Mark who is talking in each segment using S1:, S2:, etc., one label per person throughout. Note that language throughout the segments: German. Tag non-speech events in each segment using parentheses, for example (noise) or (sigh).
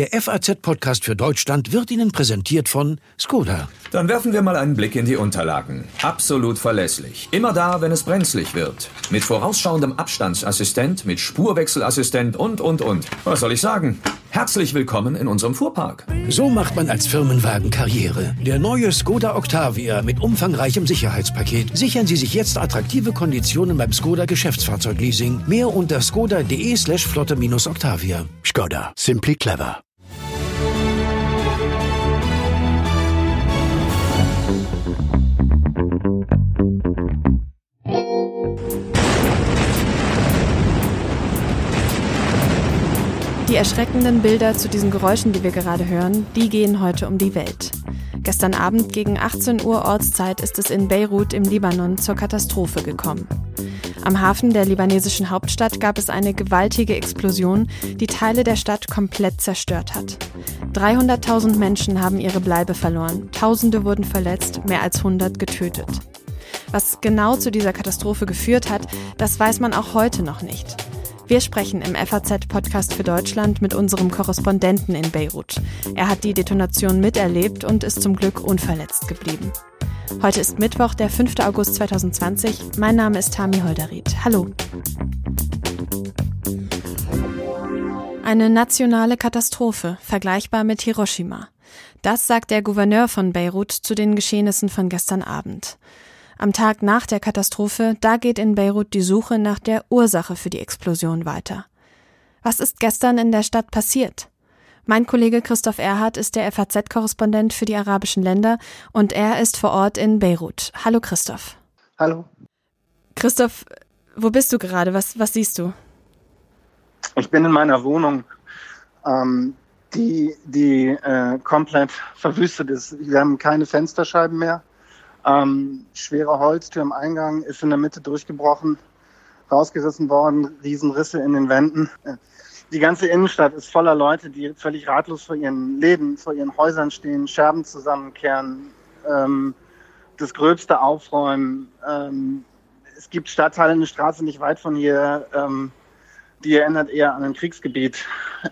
S1: Der FAZ-Podcast für Deutschland wird Ihnen präsentiert von Skoda.
S2: Dann werfen wir mal einen Blick in die Unterlagen. Absolut verlässlich. Immer da, wenn es brenzlig wird. Mit vorausschauendem Abstandsassistent, mit Spurwechselassistent und, und, und. Was soll ich sagen? Herzlich willkommen in unserem Fuhrpark.
S1: So macht man als Firmenwagen Karriere. Der neue Skoda Octavia mit umfangreichem Sicherheitspaket. Sichern Sie sich jetzt attraktive Konditionen beim Skoda Geschäftsfahrzeugleasing. Mehr unter skoda.de slash flotte-octavia. Skoda. Simply clever.
S3: Die erschreckenden Bilder zu diesen Geräuschen, die wir gerade hören, die gehen heute um die Welt. Gestern Abend gegen 18 Uhr Ortszeit ist es in Beirut im Libanon zur Katastrophe gekommen. Am Hafen der libanesischen Hauptstadt gab es eine gewaltige Explosion, die Teile der Stadt komplett zerstört hat. 300.000 Menschen haben ihre Bleibe verloren, Tausende wurden verletzt, mehr als 100 getötet. Was genau zu dieser Katastrophe geführt hat, das weiß man auch heute noch nicht. Wir sprechen im FAZ-Podcast für Deutschland mit unserem Korrespondenten in Beirut. Er hat die Detonation miterlebt und ist zum Glück unverletzt geblieben. Heute ist Mittwoch, der 5. August 2020. Mein Name ist Tami Holderried. Hallo. Eine nationale Katastrophe, vergleichbar mit Hiroshima. Das sagt der Gouverneur von Beirut zu den Geschehnissen von gestern Abend. Am Tag nach der Katastrophe, da geht in Beirut die Suche nach der Ursache für die Explosion weiter. Was ist gestern in der Stadt passiert? Mein Kollege Christoph Erhardt ist der FAZ-Korrespondent für die arabischen Länder und er ist vor Ort in Beirut. Hallo Christoph.
S4: Hallo.
S3: Christoph, wo bist du gerade? Was, was siehst du?
S4: Ich bin in meiner Wohnung, ähm, die, die äh, komplett verwüstet ist. Wir haben keine Fensterscheiben mehr. Ähm, schwere Holztür im Eingang ist in der Mitte durchgebrochen, rausgerissen worden, Riesenrisse in den Wänden. Die ganze Innenstadt ist voller Leute, die völlig ratlos vor ihren Läden, vor ihren Häusern stehen, Scherben zusammenkehren, ähm, das Gröbste aufräumen. Ähm, es gibt Stadtteile, eine Straße nicht weit von hier, ähm, die erinnert eher an ein Kriegsgebiet.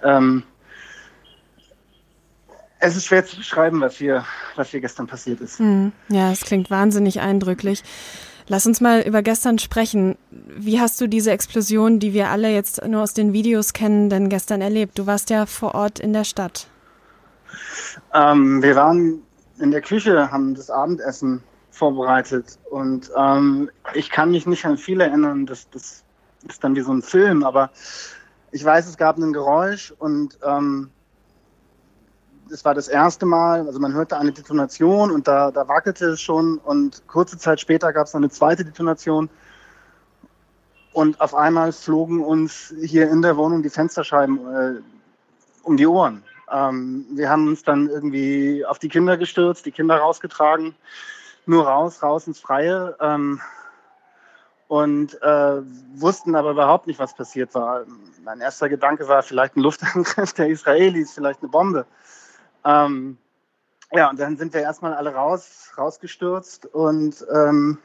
S4: Ähm, es ist schwer zu beschreiben, was hier, was hier gestern passiert ist.
S3: Hm. Ja, es klingt wahnsinnig eindrücklich. Lass uns mal über gestern sprechen. Wie hast du diese Explosion, die wir alle jetzt nur aus den Videos kennen, denn gestern erlebt? Du warst ja vor Ort in der Stadt.
S4: Ähm, wir waren in der Küche, haben das Abendessen vorbereitet und ähm, ich kann mich nicht an viel erinnern. Das, das ist dann wie so ein Film, aber ich weiß, es gab ein Geräusch und ähm, es war das erste Mal, also man hörte eine Detonation und da, da wackelte es schon und kurze Zeit später gab es eine zweite Detonation und auf einmal flogen uns hier in der Wohnung die Fensterscheiben äh, um die Ohren. Ähm, wir haben uns dann irgendwie auf die Kinder gestürzt, die Kinder rausgetragen, nur raus, raus ins Freie ähm, und äh, wussten aber überhaupt nicht, was passiert war. Mein erster Gedanke war vielleicht ein Luftangriff der Israelis, vielleicht eine Bombe. Ähm, ja, und dann sind wir erstmal alle raus, rausgestürzt und ähm,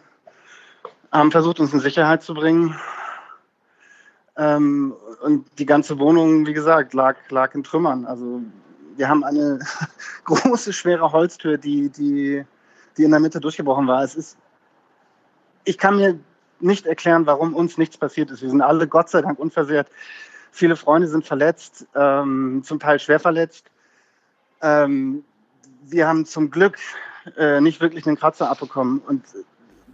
S4: haben versucht, uns in Sicherheit zu bringen. Ähm, und die ganze Wohnung, wie gesagt, lag, lag in Trümmern. Also wir haben eine (laughs) große, schwere Holztür, die, die, die in der Mitte durchgebrochen war. Es ist, ich kann mir nicht erklären, warum uns nichts passiert ist. Wir sind alle Gott sei Dank unversehrt. Viele Freunde sind verletzt, ähm, zum Teil schwer verletzt. Ähm, wir haben zum Glück äh, nicht wirklich einen Kratzer abbekommen und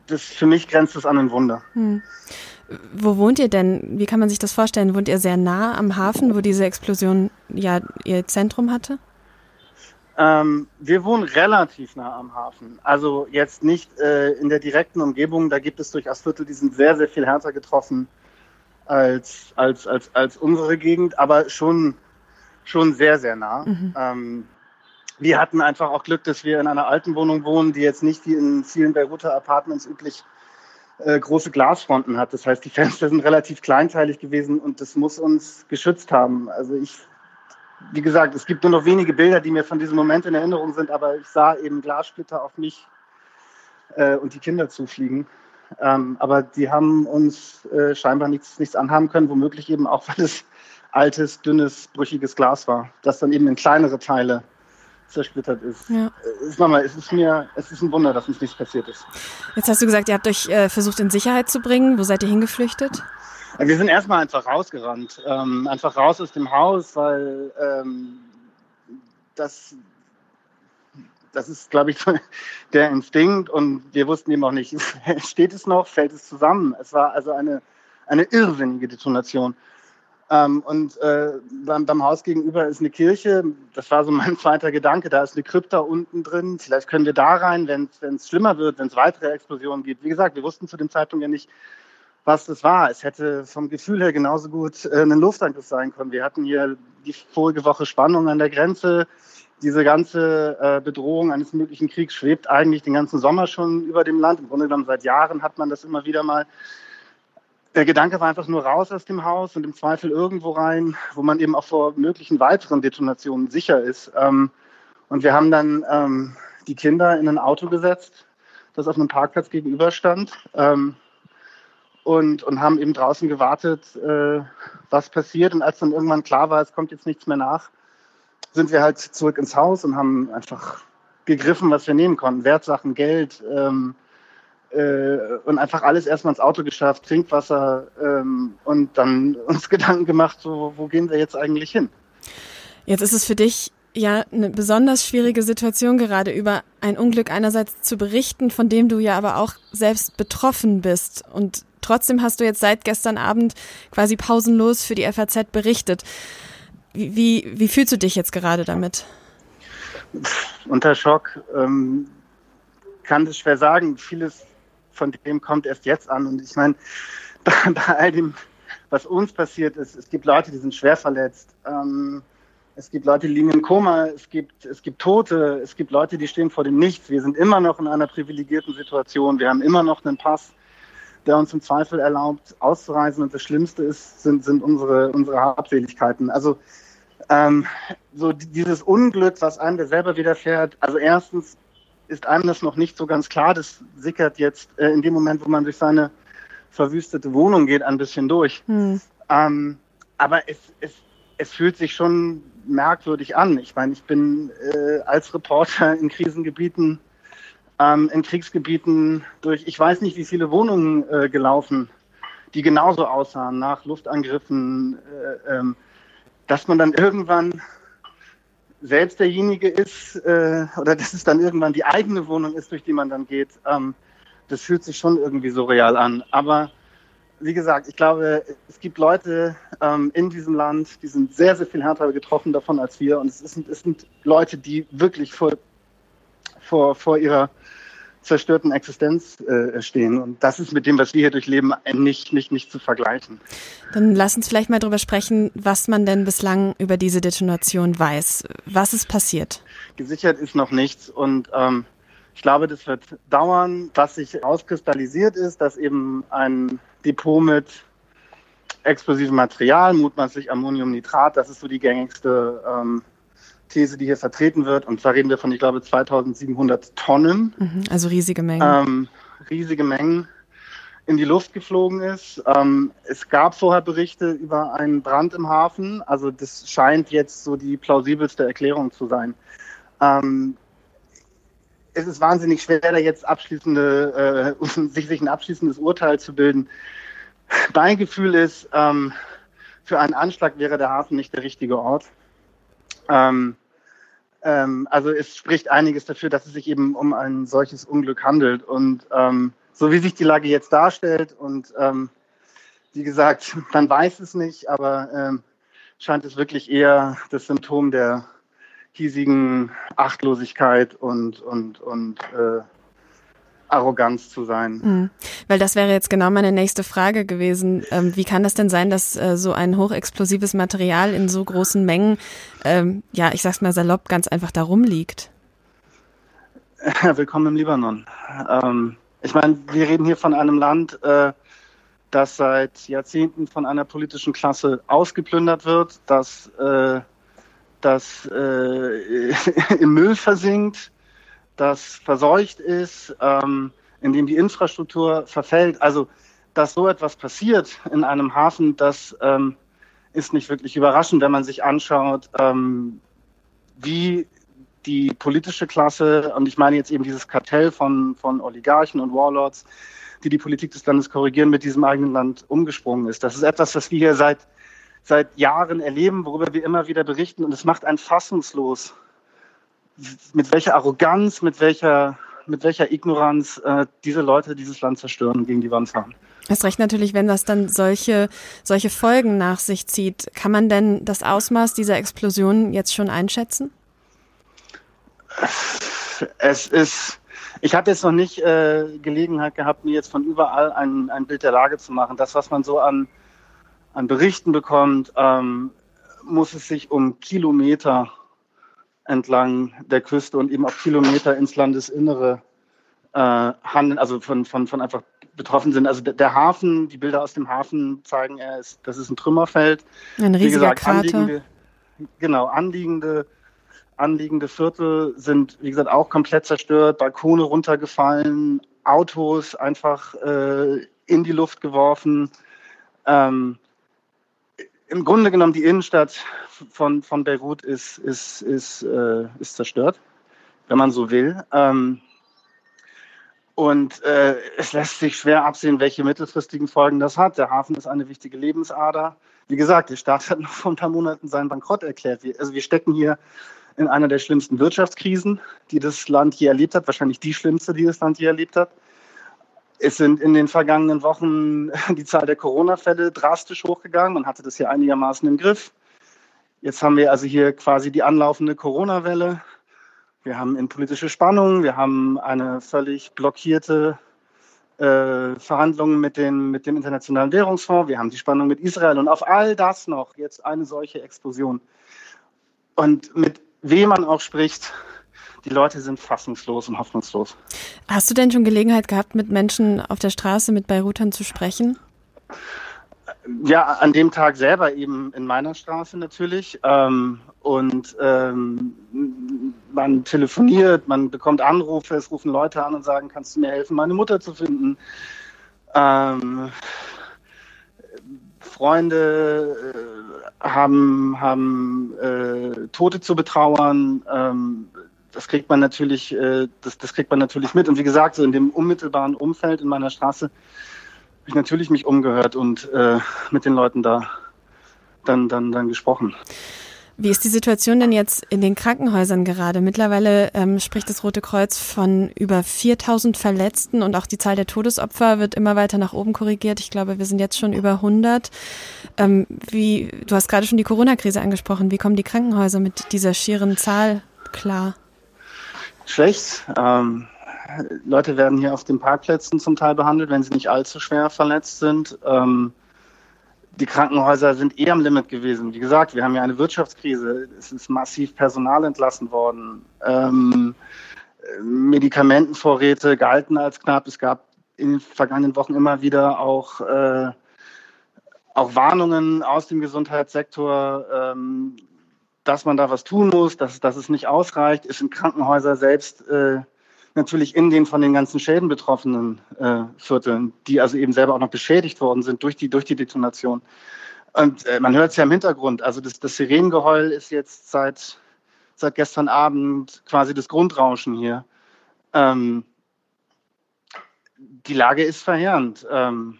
S4: das für mich grenzt es an ein Wunder. Hm.
S3: Wo wohnt ihr denn? Wie kann man sich das vorstellen? Wohnt ihr sehr nah am Hafen, wo diese Explosion ja ihr Zentrum hatte?
S4: Ähm, wir wohnen relativ nah am Hafen. Also jetzt nicht äh, in der direkten Umgebung. Da gibt es durchaus Viertel, die sind sehr, sehr viel härter getroffen als, als, als, als unsere Gegend, aber schon, schon sehr, sehr nah. Mhm. Ähm, wir hatten einfach auch Glück, dass wir in einer alten Wohnung wohnen, die jetzt nicht wie in vielen Beiruter Apartments üblich äh, große Glasfronten hat. Das heißt, die Fenster sind relativ kleinteilig gewesen und das muss uns geschützt haben. Also ich, wie gesagt, es gibt nur noch wenige Bilder, die mir von diesem Moment in Erinnerung sind, aber ich sah eben Glassplitter auf mich äh, und die Kinder zufliegen. Ähm, aber die haben uns äh, scheinbar nichts, nichts anhaben können, womöglich eben auch, weil es altes, dünnes, brüchiges Glas war, das dann eben in kleinere Teile zersplittert ist. Ja. Ist, mal, es ist mir, es ist ein Wunder, dass uns nichts passiert ist.
S3: Jetzt hast du gesagt, ihr habt euch äh, versucht in Sicherheit zu bringen. Wo seid ihr hingeflüchtet?
S4: Wir sind erstmal einfach rausgerannt, ähm, einfach raus aus dem Haus, weil ähm, das, das ist, glaube ich, (laughs) der Instinkt und wir wussten eben auch nicht, (laughs) steht es noch, fällt es zusammen. Es war also eine, eine irrsinnige Detonation. Ähm, und äh, beim, beim, Haus gegenüber ist eine Kirche. Das war so (laughs) mein zweiter Gedanke. Da ist eine Krypta unten drin. Vielleicht können wir da rein, wenn es schlimmer wird, wenn es weitere Explosionen gibt. Wie gesagt, wir wussten zu dem Zeitpunkt ja nicht, was das war. Es hätte vom Gefühl her genauso gut äh, ein Luftangriff sein können. Wir hatten hier die vorige Woche Spannung an der Grenze. Diese ganze äh, Bedrohung eines möglichen Kriegs schwebt eigentlich den ganzen Sommer schon über dem Land. Im Grunde genommen seit Jahren hat man das immer wieder mal der Gedanke war einfach nur raus aus dem Haus und im Zweifel irgendwo rein, wo man eben auch vor möglichen weiteren Detonationen sicher ist. Ähm, und wir haben dann ähm, die Kinder in ein Auto gesetzt, das auf einem Parkplatz gegenüber stand. Ähm, und, und haben eben draußen gewartet, äh, was passiert. Und als dann irgendwann klar war, es kommt jetzt nichts mehr nach, sind wir halt zurück ins Haus und haben einfach gegriffen, was wir nehmen konnten. Wertsachen, Geld, äh, und einfach alles erstmal ins Auto geschafft, Trinkwasser ähm, und dann (laughs) uns Gedanken gemacht, so, wo gehen wir jetzt eigentlich hin?
S3: Jetzt ist es für dich ja eine besonders schwierige Situation gerade über ein Unglück einerseits zu berichten, von dem du ja aber auch selbst betroffen bist. Und trotzdem hast du jetzt seit gestern Abend quasi pausenlos für die FAZ berichtet. Wie, wie, wie fühlst du dich jetzt gerade damit?
S4: Unter Schock. Ähm, kann das schwer sagen. Vieles von dem kommt erst jetzt an. Und ich meine, (laughs) bei, bei all dem, was uns passiert ist, es gibt Leute, die sind schwer verletzt. Ähm, es gibt Leute, die liegen im Koma, es gibt, es gibt Tote, es gibt Leute, die stehen vor dem Nichts. Wir sind immer noch in einer privilegierten Situation. Wir haben immer noch einen Pass, der uns im Zweifel erlaubt, auszureisen. Und das Schlimmste ist, sind, sind unsere, unsere Habseligkeiten. Also ähm, so dieses Unglück, was einem der selber widerfährt. Also erstens ist einem das noch nicht so ganz klar. Das sickert jetzt äh, in dem Moment, wo man durch seine verwüstete Wohnung geht, ein bisschen durch. Hm. Ähm, aber es, es, es fühlt sich schon merkwürdig an. Ich meine, ich bin äh, als Reporter in Krisengebieten, ähm, in Kriegsgebieten durch, ich weiß nicht, wie viele Wohnungen äh, gelaufen, die genauso aussahen nach Luftangriffen, äh, ähm, dass man dann irgendwann selbst derjenige ist äh, oder dass es dann irgendwann die eigene Wohnung ist, durch die man dann geht, ähm, das fühlt sich schon irgendwie so real an. Aber wie gesagt, ich glaube, es gibt Leute ähm, in diesem Land, die sind sehr, sehr viel härter getroffen davon als wir. Und es, ist, es sind Leute, die wirklich vor, vor, vor ihrer zerstörten Existenz äh, stehen. Und das ist mit dem, was wir hier durchleben, nicht, nicht, nicht zu vergleichen.
S3: Dann lass uns vielleicht mal darüber sprechen, was man denn bislang über diese Detonation weiß. Was ist passiert?
S4: Gesichert ist noch nichts und ähm, ich glaube, das wird dauern. Was sich auskristallisiert ist, dass eben ein Depot mit explosivem Material, mutmaßlich Ammoniumnitrat, das ist so die gängigste ähm, These, die hier vertreten wird. Und zwar reden wir von, ich glaube, 2700 Tonnen.
S3: Mhm, also riesige Mengen.
S4: Ähm, riesige Mengen in die Luft geflogen ist. Ähm, es gab vorher Berichte über einen Brand im Hafen. Also das scheint jetzt so die plausibelste Erklärung zu sein. Ähm, es ist wahnsinnig schwer, da jetzt abschließende, äh, (laughs) sich, sich ein abschließendes Urteil zu bilden. Mein Gefühl ist, ähm, für einen Anschlag wäre der Hafen nicht der richtige Ort. Ähm, ähm, also es spricht einiges dafür, dass es sich eben um ein solches Unglück handelt. Und ähm, so wie sich die Lage jetzt darstellt und ähm, wie gesagt, (laughs) man weiß es nicht, aber ähm, scheint es wirklich eher das Symptom der hiesigen Achtlosigkeit und, und, und äh, Arroganz zu sein. Mhm.
S3: Weil das wäre jetzt genau meine nächste Frage gewesen. Ähm, wie kann das denn sein, dass äh, so ein hochexplosives Material in so großen Mengen, ähm, ja, ich sag's mal salopp, ganz einfach da rumliegt? (laughs)
S4: Willkommen im Libanon. Ähm, ich meine, wir reden hier von einem Land, äh, das seit Jahrzehnten von einer politischen Klasse ausgeplündert wird, das, äh, das äh, (laughs) im Müll versinkt, das verseucht ist, ähm, in dem die Infrastruktur verfällt. Also, dass so etwas passiert in einem Hafen, das ähm, ist nicht wirklich überraschend, wenn man sich anschaut, ähm, wie die politische Klasse, und ich meine jetzt eben dieses Kartell von, von Oligarchen und Warlords, die die Politik des Landes korrigieren, mit diesem eigenen Land umgesprungen ist. Das ist etwas, was wir hier seit, seit Jahren erleben, worüber wir immer wieder berichten, und es macht einen fassungslos, mit welcher Arroganz, mit welcher, mit welcher Ignoranz äh, diese Leute dieses Land zerstören und gegen die Wand fahren.
S3: Erst recht natürlich, wenn das dann solche, solche Folgen nach sich zieht. Kann man denn das Ausmaß dieser Explosion jetzt schon einschätzen?
S4: Es ist, ich habe jetzt noch nicht äh, Gelegenheit gehabt, mir jetzt von überall ein, ein Bild der Lage zu machen. Das, was man so an, an Berichten bekommt, ähm, muss es sich um Kilometer entlang der Küste und eben auch Kilometer ins Landesinnere äh, handeln, also von, von, von einfach betroffen sind. Also der, Hafen, die Bilder aus dem Hafen zeigen, er ist, das ist ein Trümmerfeld.
S3: Ein riesiger Wie gesagt, Krater.
S4: Anliegende, genau, anliegende, anliegende Viertel sind, wie gesagt, auch komplett zerstört, Balkone runtergefallen, Autos einfach äh, in die Luft geworfen. Ähm, Im Grunde genommen die Innenstadt von, von Beirut ist, ist, ist, äh, ist zerstört, wenn man so will. Ähm, und äh, es lässt sich schwer absehen, welche mittelfristigen Folgen das hat. Der Hafen ist eine wichtige Lebensader. Wie gesagt, der Staat hat (laughs) noch vor ein paar Monaten seinen Bankrott erklärt. Also wir stecken hier in einer der schlimmsten Wirtschaftskrisen, die das Land je erlebt hat. Wahrscheinlich die schlimmste, die das Land je erlebt hat. Es sind in den vergangenen Wochen (laughs) die Zahl der Corona-Fälle drastisch hochgegangen. Man hatte das hier einigermaßen im Griff. Jetzt haben wir also hier quasi die anlaufende Corona-Welle. Wir haben innenpolitische Spannungen, wir haben eine völlig blockierte äh, Verhandlungen mit, den, mit dem Internationalen Währungsfonds, wir haben die Spannung mit Israel und auf all das noch jetzt eine solche Explosion. Und mit wem man auch spricht, die Leute sind fassungslos und hoffnungslos.
S3: Hast du denn schon Gelegenheit gehabt, mit Menschen auf der Straße, mit Beirutern zu sprechen?
S4: Ja, an dem Tag selber eben in meiner Straße natürlich. Ähm, und ähm, man telefoniert, man bekommt Anrufe, es rufen Leute an und sagen, kannst du mir helfen, meine Mutter zu finden? Ähm, Freunde äh, haben, haben äh, Tote zu betrauern. Ähm, das kriegt man natürlich, äh, das, das kriegt man natürlich mit. Und wie gesagt, so in dem unmittelbaren Umfeld in meiner Straße habe ich natürlich mich umgehört und äh, mit den Leuten da dann, dann, dann gesprochen.
S3: Wie ist die Situation denn jetzt in den Krankenhäusern gerade? Mittlerweile ähm, spricht das Rote Kreuz von über 4000 Verletzten und auch die Zahl der Todesopfer wird immer weiter nach oben korrigiert. Ich glaube, wir sind jetzt schon über 100. Ähm, wie, du hast gerade schon die Corona-Krise angesprochen. Wie kommen die Krankenhäuser mit dieser schieren Zahl klar?
S4: Schlecht. Ähm, Leute werden hier auf den Parkplätzen zum Teil behandelt, wenn sie nicht allzu schwer verletzt sind. Ähm, die Krankenhäuser sind eh am Limit gewesen. Wie gesagt, wir haben ja eine Wirtschaftskrise. Es ist massiv Personal entlassen worden. Ähm, Medikamentenvorräte galten als knapp. Es gab in den vergangenen Wochen immer wieder auch, äh, auch Warnungen aus dem Gesundheitssektor, ähm, dass man da was tun muss, dass, dass es nicht ausreicht. Es sind Krankenhäuser selbst äh, natürlich in den von den ganzen Schäden betroffenen äh, Vierteln, die also eben selber auch noch beschädigt worden sind durch die, durch die Detonation. Und äh, man hört es ja im Hintergrund. Also das, das Sirenengeheul ist jetzt seit, seit gestern Abend quasi das Grundrauschen hier. Ähm, die Lage ist verheerend. Ähm,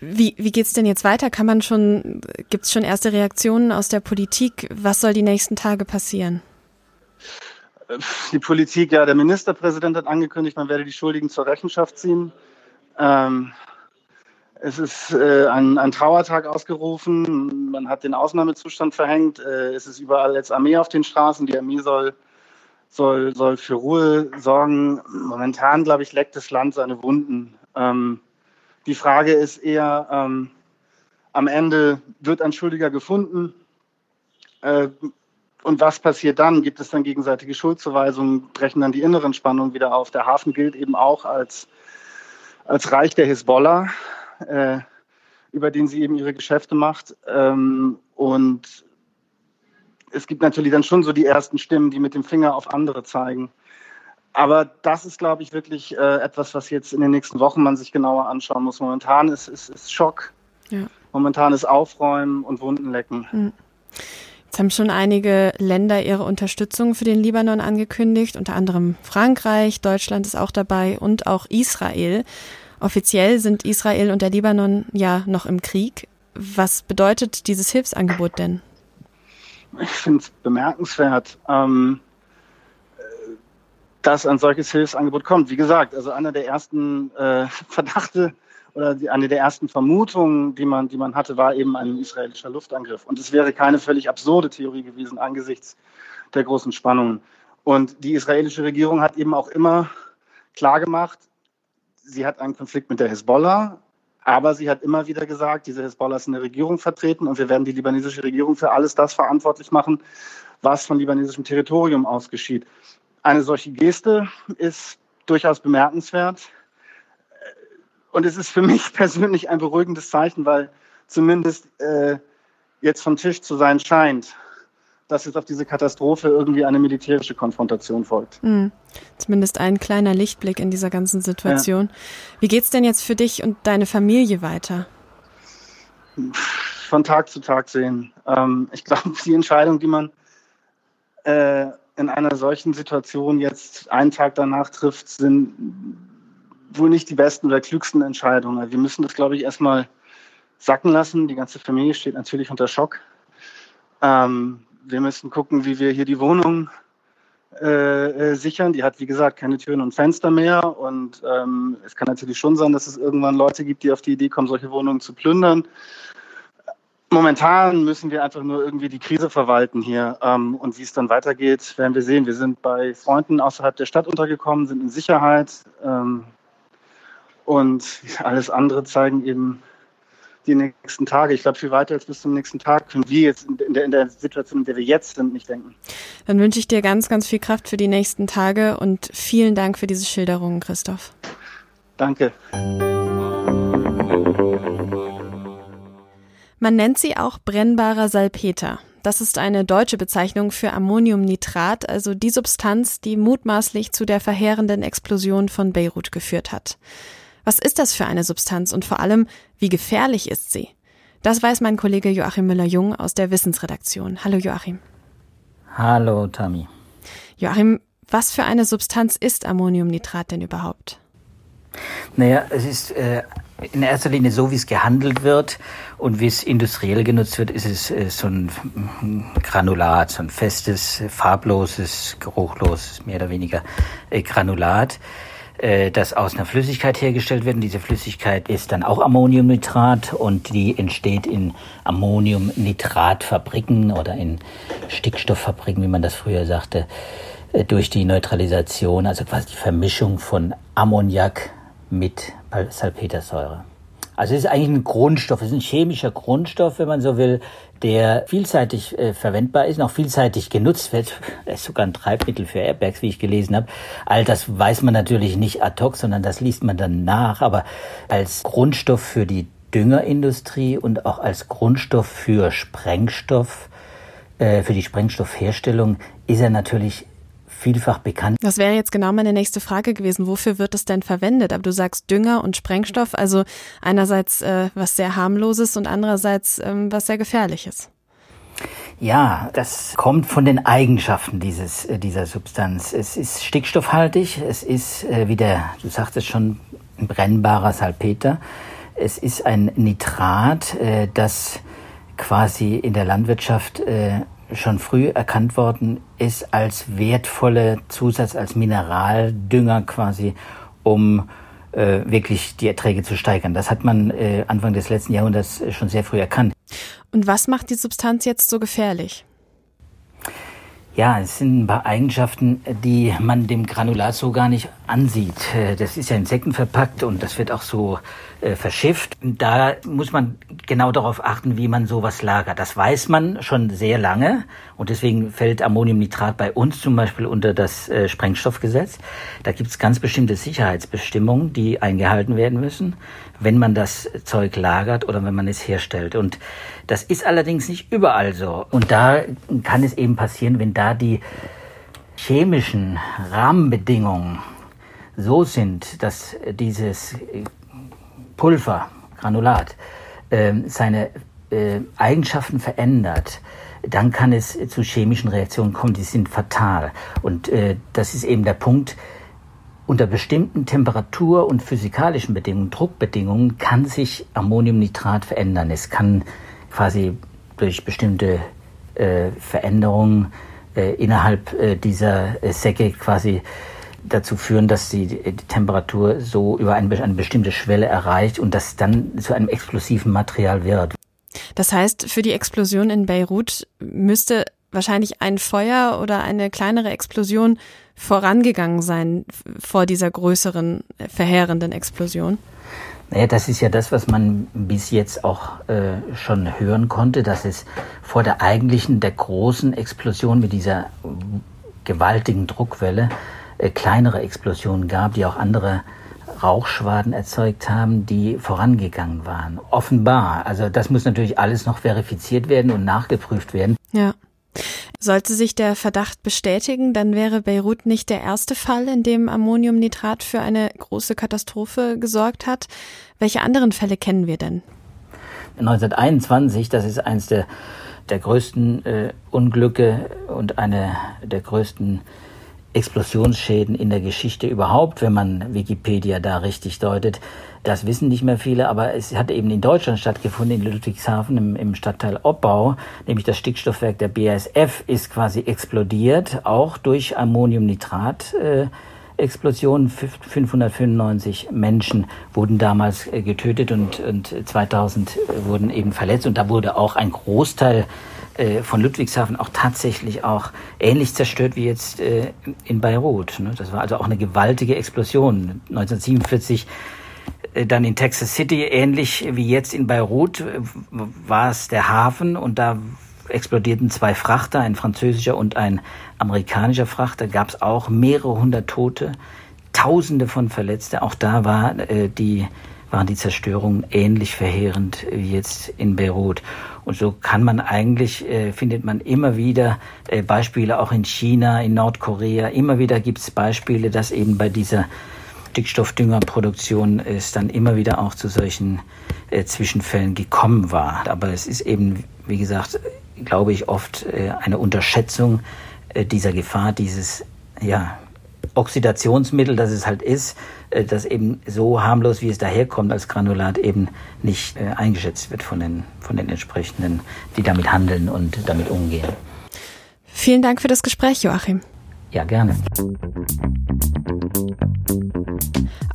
S3: wie, wie geht es denn jetzt weiter? Kann man schon, gibt es schon erste Reaktionen aus der Politik? Was soll die nächsten Tage passieren?
S4: die Politik, ja, der Ministerpräsident hat angekündigt, man werde die Schuldigen zur Rechenschaft ziehen. Ähm, es ist äh, ein, ein, Trauertag ausgerufen. Man hat den Ausnahmezustand verhängt. Äh, es ist überall jetzt Armee auf den Straßen. Die Armee soll, soll, soll für Ruhe sorgen. Momentan, glaube ich, leckt das Land seine Wunden. Ähm, die Frage ist eher, ähm, am Ende wird ein Schuldiger gefunden. Äh, und was passiert dann? Gibt es dann gegenseitige Schuldzuweisungen? Brechen dann die inneren Spannungen wieder auf? Der Hafen gilt eben auch als, als Reich der Hisbollah, äh, über den sie eben ihre Geschäfte macht. Ähm, und es gibt natürlich dann schon so die ersten Stimmen, die mit dem Finger auf andere zeigen. Aber das ist, glaube ich, wirklich äh, etwas, was jetzt in den nächsten Wochen man sich genauer anschauen muss. Momentan ist es Schock. Ja. Momentan ist Aufräumen und Wunden lecken.
S3: Mhm. Jetzt haben schon einige Länder ihre Unterstützung für den Libanon angekündigt, unter anderem Frankreich, Deutschland ist auch dabei und auch Israel. Offiziell sind Israel und der Libanon ja noch im Krieg. Was bedeutet dieses Hilfsangebot denn?
S4: Ich finde es bemerkenswert, ähm, dass ein solches Hilfsangebot kommt. Wie gesagt, also einer der ersten äh, (laughs) Verdachte oder die, eine der ersten Vermutungen, die man, die man hatte, war eben ein israelischer Luftangriff. Und es wäre keine völlig absurde Theorie gewesen angesichts der großen Spannungen. Und die israelische Regierung hat eben auch immer klargemacht, sie hat einen Konflikt mit der Hisbollah, aber sie hat immer wieder gesagt, diese Hisbollah ist in der Regierung vertreten und wir werden die libanesische Regierung für alles das verantwortlich machen, was von libanesischem Territorium aus geschieht. Eine solche Geste ist durchaus bemerkenswert. Und es ist für mich (laughs) persönlich ein beruhigendes Zeichen, weil zumindest äh, jetzt vom Tisch zu sein scheint, dass jetzt auf diese Katastrophe irgendwie eine militärische Konfrontation folgt.
S3: Mhm. Zumindest ein kleiner Lichtblick in dieser ganzen Situation. Ja. Wie geht's denn jetzt für dich und deine Familie weiter?
S4: Von Tag zu Tag sehen. Ähm, ich (laughs) glaube, die Entscheidung, die man äh, in einer solchen Situation jetzt einen Tag danach trifft, sind wohl nicht die besten oder klügsten Entscheidungen. Wir müssen das, glaube ich, erstmal sacken lassen. Die ganze Familie steht natürlich unter Schock. Ähm, wir müssen gucken, wie wir hier die Wohnung äh, äh, sichern. Die hat, wie gesagt, keine Türen und Fenster mehr. Und ähm, es kann natürlich schon sein, dass es irgendwann Leute gibt, die auf die Idee kommen, solche Wohnungen zu plündern. Momentan müssen wir einfach nur irgendwie die Krise verwalten hier. Ähm, und wie es dann weitergeht, werden wir sehen. Wir sind bei Freunden außerhalb der Stadt untergekommen, sind in Sicherheit. Ähm, und alles andere zeigen eben die nächsten Tage. Ich glaube, viel weiter als bis zum nächsten Tag können wir jetzt in der, in der Situation, in der wir jetzt sind, nicht denken.
S3: Dann wünsche ich dir ganz, ganz viel Kraft für die nächsten Tage und vielen Dank für diese Schilderungen, Christoph.
S4: Danke.
S3: Man nennt sie auch brennbarer Salpeter. Das ist eine deutsche Bezeichnung für Ammoniumnitrat, also die Substanz, die mutmaßlich zu der verheerenden Explosion von Beirut geführt hat. Was ist das für eine Substanz und vor allem, wie gefährlich ist sie? Das weiß mein Kollege Joachim Müller-Jung aus der Wissensredaktion. Hallo Joachim.
S5: Hallo Tami.
S3: Joachim, was für eine Substanz ist Ammoniumnitrat denn überhaupt?
S5: Naja, es ist äh, in erster Linie so, wie es gehandelt wird und wie es industriell genutzt wird, ist es äh, so ein Granulat, so ein festes, farbloses, geruchloses, mehr oder weniger äh, Granulat. Äh, das aus einer Flüssigkeit hergestellt wird. Und diese Flüssigkeit ist dann auch Ammoniumnitrat und die entsteht in Ammoniumnitratfabriken oder in Stickstofffabriken, wie man das früher sagte, durch die Neutralisation, also quasi die Vermischung von Ammoniak mit Salpetersäure. Also es ist eigentlich ein Grundstoff, es ist ein chemischer Grundstoff, wenn man so will, der vielseitig äh, verwendbar ist, noch vielseitig genutzt wird. (laughs) Er ist sogar ein Treibmittel für Airbags, wie ich gelesen habe. All das weiß man natürlich nicht ad hoc, sondern das liest man dann nach. Aber als Grundstoff für die Düngerindustrie und auch als Grundstoff für Sprengstoff, äh, für die Sprengstoffherstellung ist er natürlich vielfach bekannt.
S3: Das wäre jetzt genau meine nächste Frage gewesen. Wofür wird es denn verwendet? Aber du sagst Dünger und Sprengstoff, also einerseits äh, was sehr harmloses und andererseits ähm, was sehr gefährliches.
S5: Ja, das kommt von den Eigenschaften dieses, äh, dieser Substanz. Es ist stickstoffhaltig, es ist, äh, wie der, du sagtest schon, ein brennbarer Salpeter. Es ist ein Nitrat, äh, das quasi in der Landwirtschaft äh, schon früh erkannt worden ist als wertvoller Zusatz, als Mineraldünger quasi, um äh, wirklich die Erträge zu steigern. Das hat man äh, Anfang des letzten Jahrhunderts schon sehr früh erkannt.
S3: Und was macht die Substanz jetzt so gefährlich?
S5: Ja, es sind ein paar Eigenschaften, die man dem Granulat so gar nicht ansieht. Äh, das ist ja insektenverpackt und das wird auch so äh, verschifft. Da muss man genau darauf achten, wie man sowas lagert. Das weiß man schon sehr lange und deswegen fällt Ammoniumnitrat bei uns zum Beispiel unter das äh, Sprengstoffgesetz. Da gibt es ganz bestimmte Sicherheitsbestimmungen, die eingehalten werden müssen wenn man das Zeug lagert oder wenn man es herstellt. Und das ist allerdings nicht überall so. Und da kann es eben passieren, wenn da die chemischen Rahmenbedingungen so sind, dass dieses Pulver, Granulat, äh, seine äh, Eigenschaften verändert, dann kann es zu chemischen Reaktionen kommen, die sind fatal. Und äh, das ist eben der Punkt, unter bestimmten Temperatur- und physikalischen Bedingungen, Druckbedingungen, kann sich Ammoniumnitrat verändern. Es kann quasi durch bestimmte äh, Veränderungen äh, innerhalb äh, dieser äh, Säcke quasi dazu führen, dass die, die Temperatur so über eine, eine bestimmte Schwelle erreicht und das dann zu einem explosiven Material wird.
S3: Das heißt, für die Explosion in Beirut müsste wahrscheinlich ein Feuer oder eine kleinere Explosion vorangegangen sein vor dieser größeren, verheerenden Explosion?
S5: Naja, das ist ja das, was man bis jetzt auch äh, schon hören konnte, dass es vor der eigentlichen, der großen Explosion mit dieser gewaltigen Druckwelle äh, kleinere Explosionen gab, die auch andere Rauchschwaden erzeugt haben, die vorangegangen waren. Offenbar. Also das muss natürlich alles noch verifiziert werden und nachgeprüft werden.
S3: Ja. Sollte sich der Verdacht bestätigen, dann wäre Beirut nicht der erste Fall, in dem Ammoniumnitrat für eine große Katastrophe gesorgt hat. Welche anderen Fälle kennen wir denn?
S5: 1921, das ist eines der, der größten äh, Unglücke und eine der größten Explosionsschäden in der Geschichte überhaupt, wenn man Wikipedia da richtig deutet. Das wissen nicht mehr viele, aber es hat eben in Deutschland stattgefunden, in Ludwigshafen im, im Stadtteil Obbau, nämlich das Stickstoffwerk der BASF ist quasi explodiert, auch durch Ammoniumnitrat. Äh, Explosion. 595 Menschen wurden damals äh, getötet und, und 2000 wurden eben verletzt. Und da wurde auch ein Großteil äh, von Ludwigshafen auch tatsächlich auch ähnlich zerstört wie jetzt äh, in Beirut. Ne? Das war also auch eine gewaltige Explosion. 1947 äh, dann in Texas City, ähnlich wie jetzt in Beirut, war es der Hafen und da explodierten zwei Frachter, ein französischer und ein amerikanischer Frachter, gab es auch mehrere hundert Tote, Tausende von Verletzte. Auch da war äh, die waren die Zerstörungen ähnlich verheerend wie jetzt in Beirut. Und so kann man eigentlich, äh, findet man immer wieder äh, Beispiele, auch in China, in Nordkorea, immer wieder gibt es Beispiele, dass eben bei dieser Stickstoffdüngerproduktion es dann immer wieder auch zu solchen äh, Zwischenfällen gekommen war. Aber es ist eben, wie gesagt, glaube ich, oft äh, eine Unterschätzung äh, dieser Gefahr, dieses ja, Oxidationsmittel, das es halt ist, äh, das eben so harmlos, wie es daherkommt, als Granulat eben nicht äh, eingeschätzt wird von den, von den entsprechenden, die damit handeln und damit umgehen.
S3: Vielen Dank für das Gespräch, Joachim.
S5: Ja, gerne.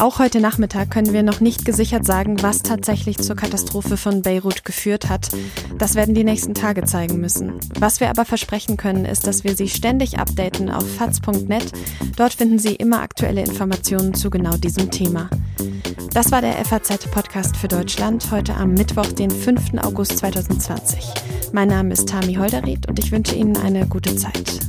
S3: Auch heute Nachmittag können wir noch nicht gesichert sagen, was tatsächlich zur Katastrophe von Beirut geführt hat. Das werden die nächsten Tage zeigen müssen. Was wir aber versprechen können, ist, dass wir Sie ständig updaten auf faz.net. Dort finden Sie immer aktuelle Informationen zu genau diesem Thema. Das war der FAZ-Podcast für Deutschland, heute am Mittwoch, den 5. August 2020. Mein Name ist Tami Holderried und ich wünsche Ihnen eine gute Zeit.